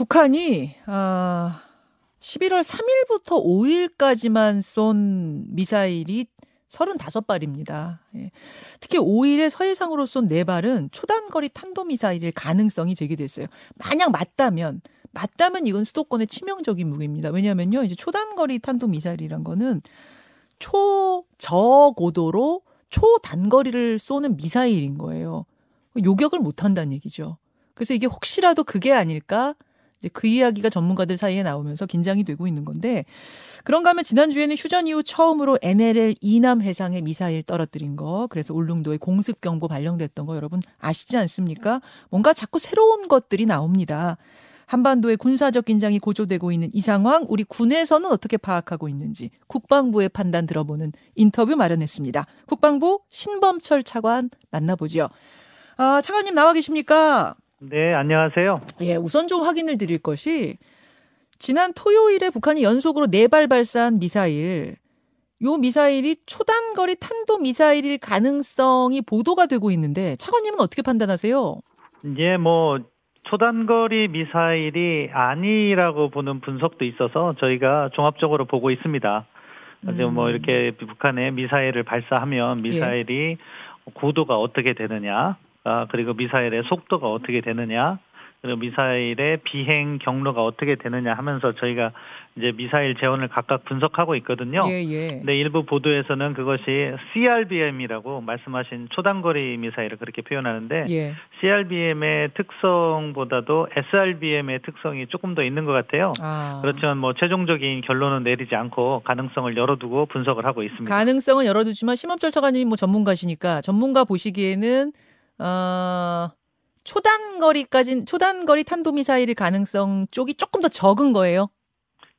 북한이 아 11월 3일부터 5일까지만 쏜 미사일이 35발입니다. 예. 특히 5일에 서해상으로 쏜 4발은 초단거리 탄도미사일일 가능성이 제기됐어요. 만약 맞다면 맞다면 이건 수도권의 치명적인 무기입니다. 왜냐하면요, 이제 초단거리 탄도미사일이란 거는 초저고도로 초단거리를 쏘는 미사일인 거예요. 요격을 못 한다는 얘기죠. 그래서 이게 혹시라도 그게 아닐까? 이제 그 이야기가 전문가들 사이에 나오면서 긴장이 되고 있는 건데 그런가 하면 지난주에는 휴전 이후 처음으로 NLL 이남 해상에 미사일 떨어뜨린 거 그래서 울릉도에 공습 경보 발령됐던 거 여러분 아시지 않습니까? 뭔가 자꾸 새로운 것들이 나옵니다. 한반도의 군사적 긴장이 고조되고 있는 이 상황 우리 군에서는 어떻게 파악하고 있는지 국방부의 판단 들어보는 인터뷰 마련했습니다. 국방부 신범철 차관 만나보죠. 아, 차관님 나와 계십니까? 네, 안녕하세요. 예, 우선 좀 확인을 드릴 것이 지난 토요일에 북한이 연속으로 네 발 발사한 미사일 요 미사일이 초단거리 탄도 미사일일 가능성이 보도가 되고 있는데 차관님은 어떻게 판단하세요? 예, 뭐 초단거리 미사일이 아니라고 보는 분석도 있어서 저희가 종합적으로 보고 있습니다. 그래서 뭐 음. 뭐 이렇게 북한의 미사일을 발사하면 미사일이 예. 고도가 어떻게 되느냐, 아, 그리고 미사일의 속도가 어떻게 되느냐, 그리고 미사일의 비행 경로가 어떻게 되느냐 하면서 저희가 이제 미사일 재원을 각각 분석하고 있거든요. 예, 예. 근데 일부 보도에서는 그것이 CRBM이라고 말씀하신 초단거리 미사일을 그렇게 표현하는데 예. CRBM의 특성보다도 SRBM의 특성이 조금 더 있는 것 같아요. 아. 그렇지만 뭐 최종적인 결론은 내리지 않고 가능성을 열어두고 분석을 하고 있습니다. 가능성은 열어두지만 심업철 차관님이 뭐 전문가시니까 전문가 보시기에는 어. 초단거리까지 초단거리 탄도미사일 가능성 쪽이 조금 더 적은 거예요.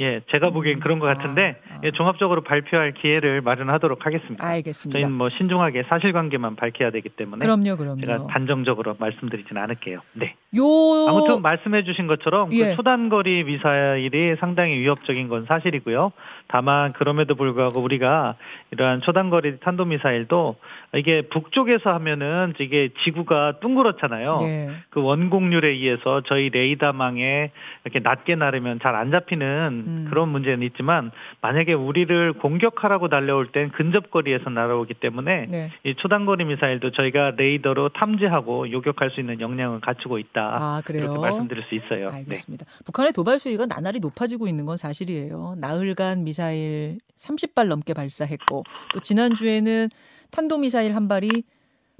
예, 제가 보기엔 그런 것 같은데 아, 아. 예, 종합적으로 발표할 기회를 마련하도록 하겠습니다. 알겠습니다. 저희는 뭐 신중하게 사실관계만 밝혀야 되기 때문에 그럼요, 그럼요. 제가 단정적으로 말씀드리지는 않을게요. 네. 요 아무튼 말씀해주신 것처럼 그 예. 그 초단거리 미사일이 상당히 위협적인 건 사실이고요. 다만 그럼에도 불구하고 우리가 이러한 초단거리 탄도미사일도 이게 북쪽에서 하면은 이게 지구가 둥그렇잖아요. 예. 그 원곡률에 의해서 저희 레이더망에 이렇게 낮게 나르면 잘 안 잡히는 음. 그런 문제는 있지만 만약에 우리를 공격하라고 달려올 땐 근접거리에서 날아오기 때문에 네. 이 초단거리 미사일도 저희가 레이더로 탐지하고 요격할 수 있는 역량을 갖추고 있다. 아, 그래요? 이렇게 말씀드릴 수 있어요. 네. 알겠습니다. 네. 북한의 도발 수위가 나날이 높아지고 있는 건 사실이에요. 나흘간 미사일 30발 넘게 발사했고 또 지난주에는 탄도미사일 한 발이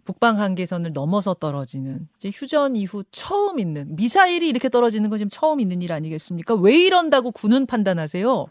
북방 한계선을 넘어서 떨어지는 이제 휴전 이후 처음 있는 미사일이 이렇게 떨어지는 건 지금 처음 있는 일 아니겠습니까? 왜 이런다고 군은 판단하세요?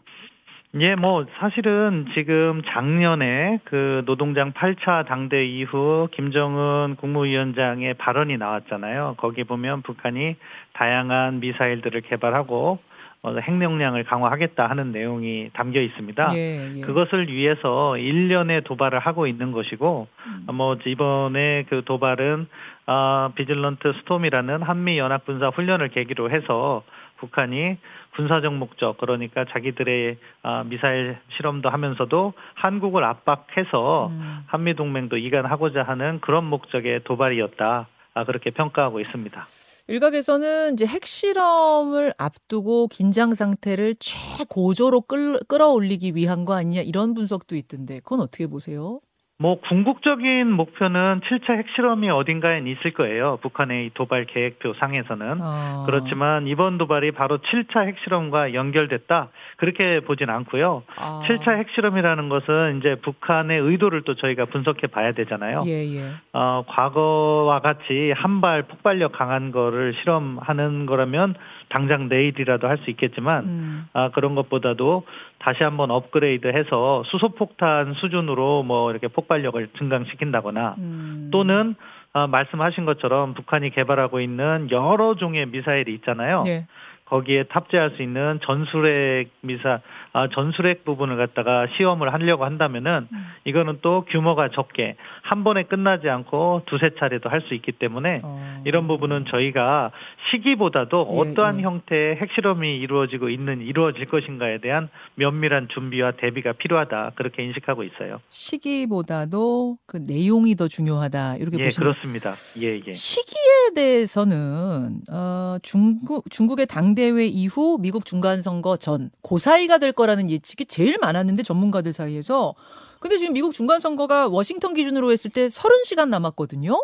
예, 뭐 사실은 지금 작년에 그 노동장 8차 당대 이후 김정은 국무위원장의 발언이 나왔잖아요. 거기 보면 북한이 다양한 미사일들을 개발하고 어, 핵명량을 강화하겠다 하는 내용이 담겨 있습니다. 예, 예. 그것을 위해서 1년의 도발을 하고 있는 것이고, 음. 뭐, 이번에 그 도발은, 아, 비질런트 스톰이라는 한미 연합 군사 훈련을 계기로 해서 북한이 군사적 목적, 그러니까 자기들의 아, 미사일 실험도 하면서도 한국을 압박해서 음. 한미 동맹도 이간하고자 하는 그런 목적의 도발이었다. 아, 그렇게 평가하고 있습니다. 일각에서는 이제 핵실험을 앞두고 긴장 상태를 최고조로 끌, 끌어올리기 위한 거 아니냐 이런 분석도 있던데 그건 어떻게 보세요? 뭐 궁극적인 목표는 7차 핵실험이 어딘가에 있을 거예요. 북한의 도발 계획표 상에서는. 어. 그렇지만 이번 도발이 바로 7차 핵실험과 연결됐다. 그렇게 보진 않고요. 어. 7차 핵실험이라는 것은 이제 북한의 의도를 또 저희가 분석해 봐야 되잖아요. 예, 예. 어, 과거와 같이 한발 폭발력 강한 거를 실험하는 거라면 당장 내일이라도 할 수 있겠지만 음. 아, 그런 것보다도 다시 한번 업그레이드해서 수소폭탄 수준으로 뭐 이렇게 폭발력을 증강시킨다거나 음. 또는 아, 말씀하신 것처럼 북한이 개발하고 있는 여러 종의 미사일이 있잖아요. 네. 거기에 탑재할 수 있는 전술핵 미사 아, 전술핵 부분을 갖다가 시험을 하려고 한다면은 음. 이거는 또 규모가 적게 한 번에 끝나지 않고 두세 차례도 할 수 있기 때문에 어. 이런 부분은 저희가 시기보다도 예, 어떠한 예. 형태의 핵실험이 이루어지고 있는 이루어질 것인가에 대한 면밀한 준비와 대비가 필요하다 그렇게 인식하고 있어요. 시기보다도 그 내용이 더 중요하다 이렇게 예, 보시면 그렇습니다. 예, 예. 시기에 대해서는 어, 중국 중국의 당대 대회 이후 미국 중간 선거 전 고사이가 될 거라는 예측이 제일 많았는데 전문가들 사이에서 근데 지금 미국 중간 선거가 워싱턴 기준으로 했을 때 30시간 남았거든요.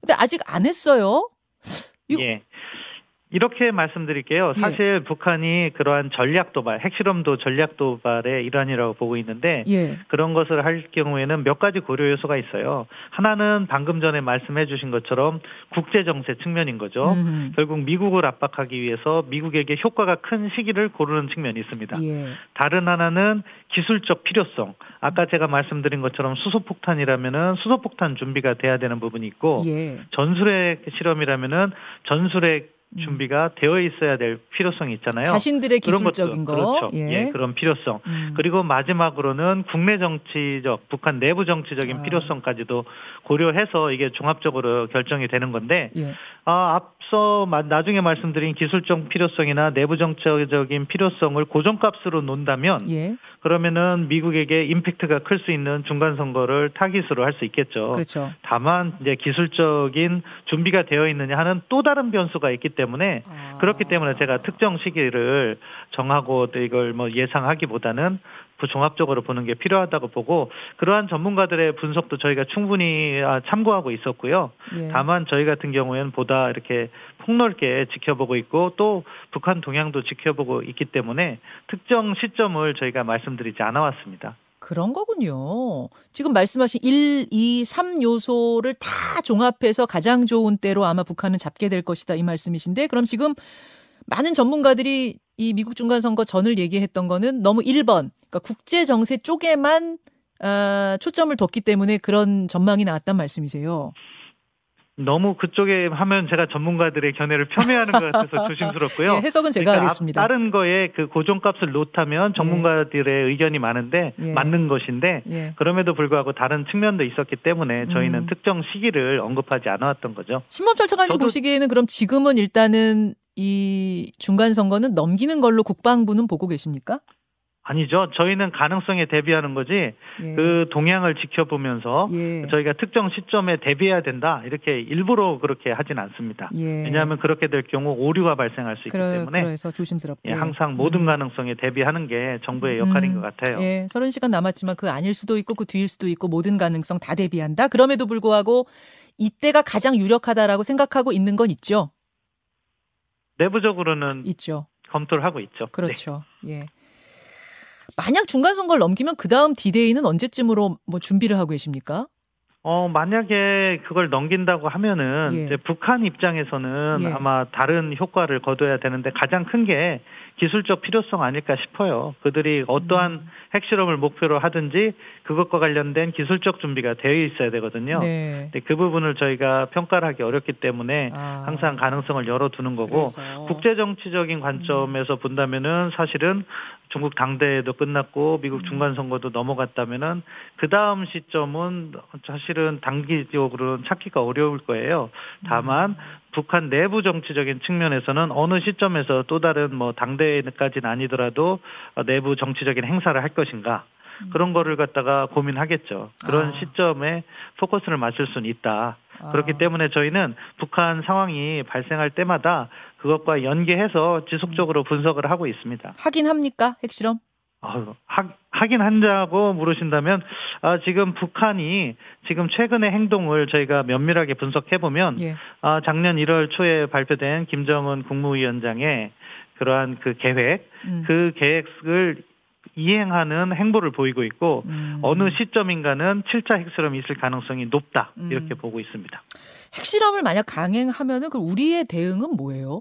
근데 아직 안 했어요. 예. 이렇게 말씀드릴게요. 예. 사실 예. 북한이 그러한 전략 도발, 핵실험도 전략 도발의 일환이라고 보고 있는데 예. 그런 것을 할 경우에는 몇 가지 고려 요소가 있어요. 하나는 방금 전에 말씀해 주신 것처럼 국제 정세 측면인 거죠. 음. 결국 미국을 압박하기 위해서 미국에게 효과가 큰 시기를 고르는 측면이 있습니다. 예. 다른 하나는 기술적 필요성. 아까 제가 말씀드린 것처럼 수소폭탄이라면은 수소폭탄 준비가 돼야 되는 부분이 있고 예. 전술핵 실험이라면은 전술핵 음. 준비가 되어 있어야 될 필요성이 있잖아요. 자신들의 기술적인 거. 그렇죠. 예. 예. 그런 필요성. 음. 그리고 마지막으로는 국내 정치적, 북한 내부 정치적인 아. 필요성까지도 고려해서 이게 종합적으로 결정이 되는 건데, 예. 아, 앞서 나중에 말씀드린 기술적 필요성이나 내부 정치적인 필요성을 고정값으로 논다면, 예. 그러면은 미국에게 임팩트가 클 수 있는 중간 선거를 타깃으로 할 수 있겠죠. 그렇죠. 다만 이제 기술적인 준비가 되어 있느냐 하는 또 다른 변수가 있기 때문에 아. 그렇기 때문에 제가 특정 시기를 정하고 이걸 뭐 예상하기보다는 종합적으로 보는 게 필요하다고 보고 그러한 전문가들의 분석도 저희가 충분히 아, 참고하고 있었고요. 예. 다만 저희 같은 경우에는 보다 이렇게 폭넓게 지켜보고 있고 또 북한 동향도 지켜보고 있기 때문에 특정 시점을 저희가 말씀드리지 않아 왔습니다. 그런 거군요. 지금 말씀하신 1, 2, 3 요소를 다 종합해서 가장 좋은 때로 아마 북한은 잡게 될 것이다 이 말씀이신데 그럼 지금 많은 전문가들이 이 미국 중간 선거 전을 얘기했던 거는 너무 1번 그러니까 국제 정세 쪽에만 어, 초점을 뒀기 때문에 그런 전망이 나왔단 말씀이세요. 너무 그쪽에 하면 제가 전문가들의 견해를 폄훼하는 것 같아서 조심스럽고요. 네, 해석은 제가 그러니까 하겠습니다. 다른 거에 그 고정값을 놓다면 전문가들의 예. 의견이 많은데 예. 맞는 것인데 예. 그럼에도 불구하고 다른 측면도 있었기 때문에 저희는 음. 특정 시기를 언급하지 않았던 거죠. 신범철 차관님 보시기에는 그럼 지금은 일단은 이 중간 선거는 넘기는 걸로 국방부는 보고 계십니까? 아니죠. 저희는 가능성에 대비하는 거지 예. 그 동향을 지켜보면서 예. 저희가 특정 시점에 대비해야 된다 이렇게 일부러 그렇게 하진 않습니다. 예. 왜냐하면 그렇게 될 경우 오류가 발생할 수 있기 때문에 그래서 조심스럽게 예, 항상 모든 음. 가능성에 대비하는 게 정부의 역할인 음. 것 같아요. 예, 30시간 남았지만 그 아닐 수도 있고 그 뒤일 수도 있고 모든 가능성 다 대비한다. 그럼에도 불구하고 이때가 가장 유력하다라고 생각하고 있는 건 있죠. 내부적으로는 있죠. 검토를 하고 있죠. 그렇죠. 네. 예. 만약 중간 선거를 넘기면 그 다음 디데이는 언제쯤으로 뭐 준비를 하고 계십니까? 어, 만약에 그걸 넘긴다고 하면은 예. 이제 북한 입장에서는 예. 아마 다른 효과를 거둬야 되는데 가장 큰 게 기술적 필요성 아닐까 싶어요. 그들이 어떠한 음. 핵실험을 목표로 하든지 그것과 관련된 기술적 준비가 되어 있어야 되거든요. 네. 근데 그 부분을 저희가 평가를 하기 어렵기 때문에 아. 항상 가능성을 열어두는 거고 국제 정치적인 관점에서 음. 본다면은 사실은 중국 당대회도 끝났고 미국 음. 중간 선거도 넘어갔다면은 그 다음 시점은 사실은 단기적으로는 찾기가 어려울 거예요. 다만 음. 북한 내부 정치적인 측면에서는 어느 시점에서 또 다른 뭐 당대회까지는 아니더라도 내부 정치적인 행사를 할 것인가 음. 그런 거를 갖다가 고민하겠죠. 그런 아. 시점에 포커스를 맞출 수는 있다. 아. 그렇기 때문에 저희는 북한 상황이 발생할 때마다 그것과 연계해서 지속적으로 분석을 하고 있습니다. 하긴 합니까? 핵실험? 어, 하, 하긴 한다고 물으신다면 아, 지금 북한이 지금 최근의 행동을 저희가 면밀하게 분석해 보면 예. 아, 작년 1월 초에 발표된 김정은 국무위원장의 그러한 그 계획, 음. 그 계획을 이행하는 행보를 보이고 있고 음. 어느 시점인가는 7차 핵실험이 있을 가능성이 높다 이렇게 음. 보고 있습니다. 핵실험을 만약 강행하면은 그 우리의 대응은 뭐예요?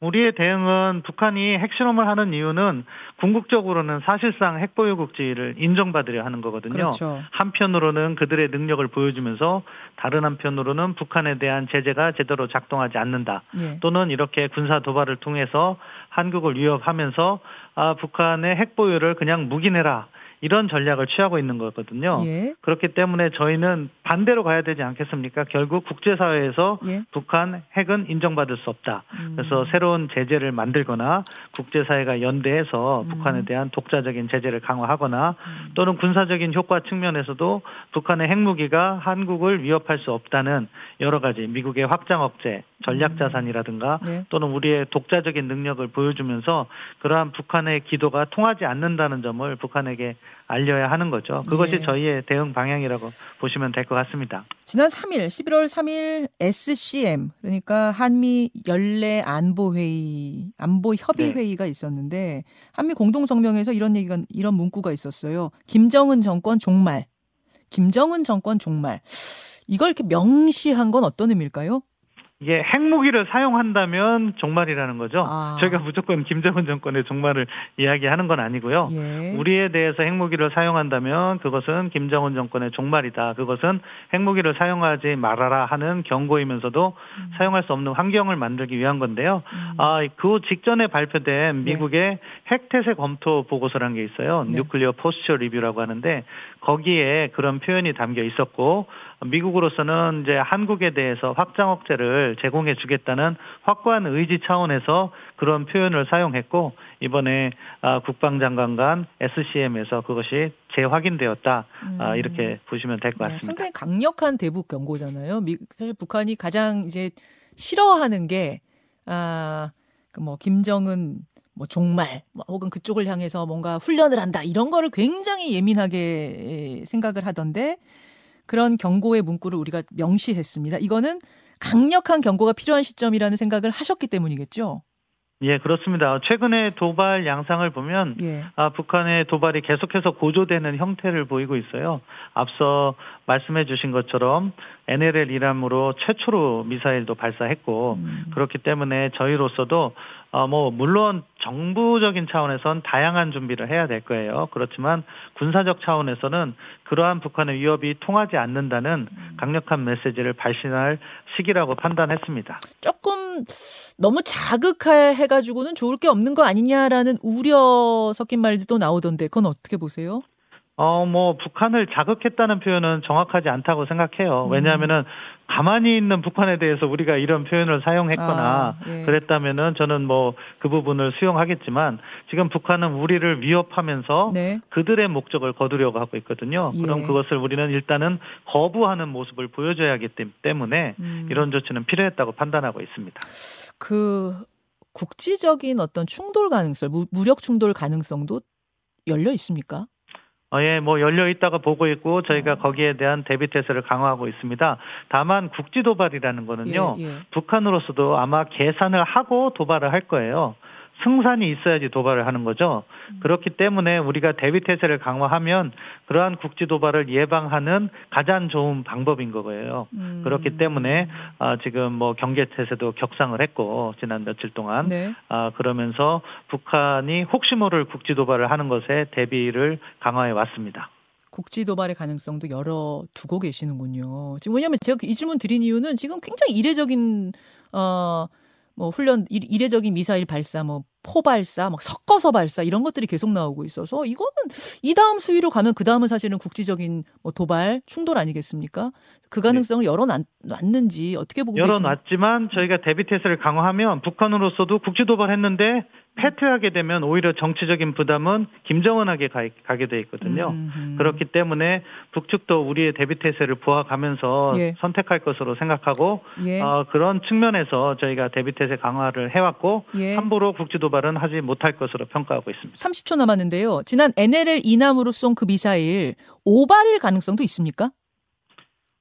우리의 대응은 북한이 핵실험을 하는 이유는 궁극적으로는 사실상 핵보유국지를 인정받으려 하는 거거든요. 그렇죠. 한편으로는 그들의 능력을 보여주면서 다른 한편으로는 북한에 대한 제재가 제대로 작동하지 않는다. 예. 또는 이렇게 군사 도발을 통해서 한국을 위협하면서 아, 북한의 핵보유를 그냥 묵인해라. 이런 전략을 취하고 있는 거거든요. 예. 그렇기 때문에 저희는 반대로 가야 되지 않겠습니까? 결국 국제사회에서 예. 북한 핵은 인정받을 수 없다. 음. 그래서 새로운 제재를 만들거나 국제사회가 연대해서 음. 북한에 대한 독자적인 제재를 강화하거나 음. 또는 군사적인 효과 측면에서도 북한의 핵무기가 한국을 위협할 수 없다는 여러 가지 미국의 확장 억제 전략 음. 자산이라든가 네. 또는 우리의 독자적인 능력을 보여주면서 그러한 북한의 기도가 통하지 않는다는 점을 북한에게 알려야 하는 거죠. 그것이 네. 저희의 대응 방향이라고 보시면 될 것 같습니다. 지난 3일, 11월 3일 SCM 그러니까 한미 연례 안보 회의, 안보 협의 네. 회의가 있었는데 한미 공동 성명에서 이런 얘기가 이런 문구가 있었어요. 김정은 정권 종말. 김정은 정권 종말. 이걸 이렇게 명시한 건 어떤 의미일까요? 이게 핵무기를 사용한다면 종말이라는 거죠. 아. 저희가 무조건 김정은 정권의 종말을 이야기하는 건 아니고요. 예. 우리에 대해서 핵무기를 사용한다면 그것은 김정은 정권의 종말이다. 그것은 핵무기를 사용하지 말아라 하는 경고이면서도 음. 사용할 수 없는 환경을 만들기 위한 건데요. 음. 아, 그 직전에 발표된 네. 미국의 네. 핵태세 검토 보고서라는 게 있어요. 네. 뉴클리어 포스처 리뷰라고 하는데 거기에 그런 표현이 담겨 있었고 미국으로서는 이제 한국에 대해서 확장 억제를 제공해 주겠다는 확고한 의지 차원에서 그런 표현을 사용했고 이번에 아, 국방장관 간 SCM에서 그것이 재확인되었다 아, 음. 이렇게 보시면 될것 네, 같습니다. 상당히 강력한 대북 경고잖아요. 사실 북한이 가장 이제 싫어하는 게 아, 그뭐 김정은 뭐 종말 뭐 혹은 그쪽을 향해서 뭔가 훈련을 한다 이런 거를 굉장히 예민하게 생각을 하던데 그런 경고의 문구를 우리가 명시했습니다. 이거는 강력한 경고가 필요한 시점이라는 생각을 하셨기 때문이겠죠. 예, 그렇습니다. 최근에 도발 양상을 보면 예. 아, 북한의 도발이 계속해서 고조되는 형태를 보이고 있어요. 앞서 말씀해 주신 것처럼 NLL 이람으로 최초로 미사일도 발사했고 음. 그렇기 때문에 저희로서도 어, 뭐 물론 정부적인 차원에선 다양한 준비를 해야 될 거예요. 그렇지만 군사적 차원에서는 그러한 북한의 위협이 통하지 않는다는 음. 강력한 메시지를 발신할 시기라고 판단했습니다. 조금 너무 자극해가지고는 좋을 게 없는 거 아니냐라는 우려 섞인 말도 나오던데 그건 어떻게 보세요? 어, 뭐, 북한을 자극했다는 표현은 정확하지 않다고 생각해요. 음. 왜냐하면은, 가만히 있는 북한에 대해서 우리가 이런 표현을 사용했거나, 아, 예. 그랬다면은 저는 뭐, 그 부분을 수용하겠지만, 지금 북한은 우리를 위협하면서 네. 그들의 목적을 거두려고 하고 있거든요. 예. 그럼 그것을 우리는 일단은 거부하는 모습을 보여줘야 하기 때문에, 음. 이런 조치는 필요했다고 판단하고 있습니다. 그, 국지적인 어떤 충돌 가능성, 무력 충돌 가능성도 열려 있습니까? 어, 예, 뭐 열려 있다가 보고 있고 저희가 어. 거기에 대한 대비 태세를 강화하고 있습니다. 다만 국지 도발이라는 거는요. 예, 예. 북한으로서도 아마 계산을 하고 도발을 할 거예요. 승산이 있어야지 도발을 하는 거죠. 음. 그렇기 때문에 우리가 대비 태세를 강화하면 그러한 국지 도발을 예방하는 가장 좋은 방법인 거예요. 음. 그렇기 때문에 아, 지금 뭐 경계 태세도 격상을 했고 지난 며칠 동안 네. 아, 그러면서 북한이 혹시 모를 국지 도발을 하는 것에 대비를 강화해 왔습니다. 국지 도발의 가능성도 열어 두고 계시는군요. 지금 왜냐하면 제가 이 질문 드린 이유는 지금 굉장히 이례적인 어 뭐 훈련 이례적인 미사일 발사, 뭐 포발사, 막 섞어서 발사 이런 것들이 계속 나오고 있어서 이거는 이 다음 수위로 가면 그 다음은 사실은 국지적인 뭐 도발 충돌 아니겠습니까? 그 가능성을 네. 열어놨는지 어떻게 보고 열어놨지만 저희가 대비 태세를 강화하면 북한으로서도 국지 도발했는데 패퇴하게 되면 오히려 정치적인 부담은 김정은에게 가, 게 돼 있거든요. 음흠. 그렇기 때문에 북측도 우리의 대비 태세를 보아가면서 예. 선택할 것으로 생각하고 예. 어, 그런 측면에서 저희가 대비 태세 강화를 해왔고 예. 함부로 국지 도발은 하지 못할 것으로 평가하고 있습니다. 30초 남았는데요. 지난 NLL 이남으로 쏜 그 미사일 오발일 가능성도 있습니까?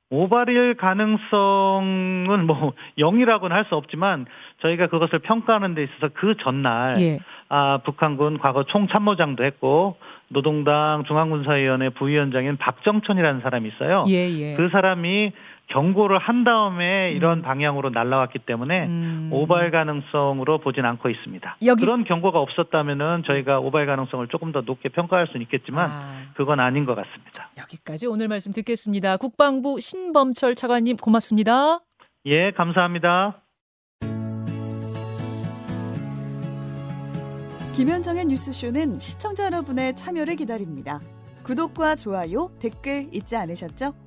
오발일 가능성은 뭐 0이라고는 할 수 없지만 저희가 그것을 평가하는 데 있어서 그 전날 예. 아, 북한군 과거 총참모장도 했고 노동당 중앙군사위원회 부위원장인 박정천이라는 사람이 있어요. 예, 예. 그 사람이 경고를 한 다음에 이런 음. 방향으로 날라왔기 때문에 음. 오발 가능성으로 보진 않고 있습니다. 여기... 그런 경고가 없었다면은 저희가 오발 가능성을 조금 더 높게 평가할 수는 있겠지만 아. 그건 아닌 것 같습니다. 여기까지 오늘 말씀 듣겠습니다. 국방부 신범철 차관님 고맙습니다. 예, 감사합니다. 김현정의 뉴스쇼는 시청자 여러분의 참여를 기다립니다. 구독과 좋아요, 댓글 잊지 않으셨죠?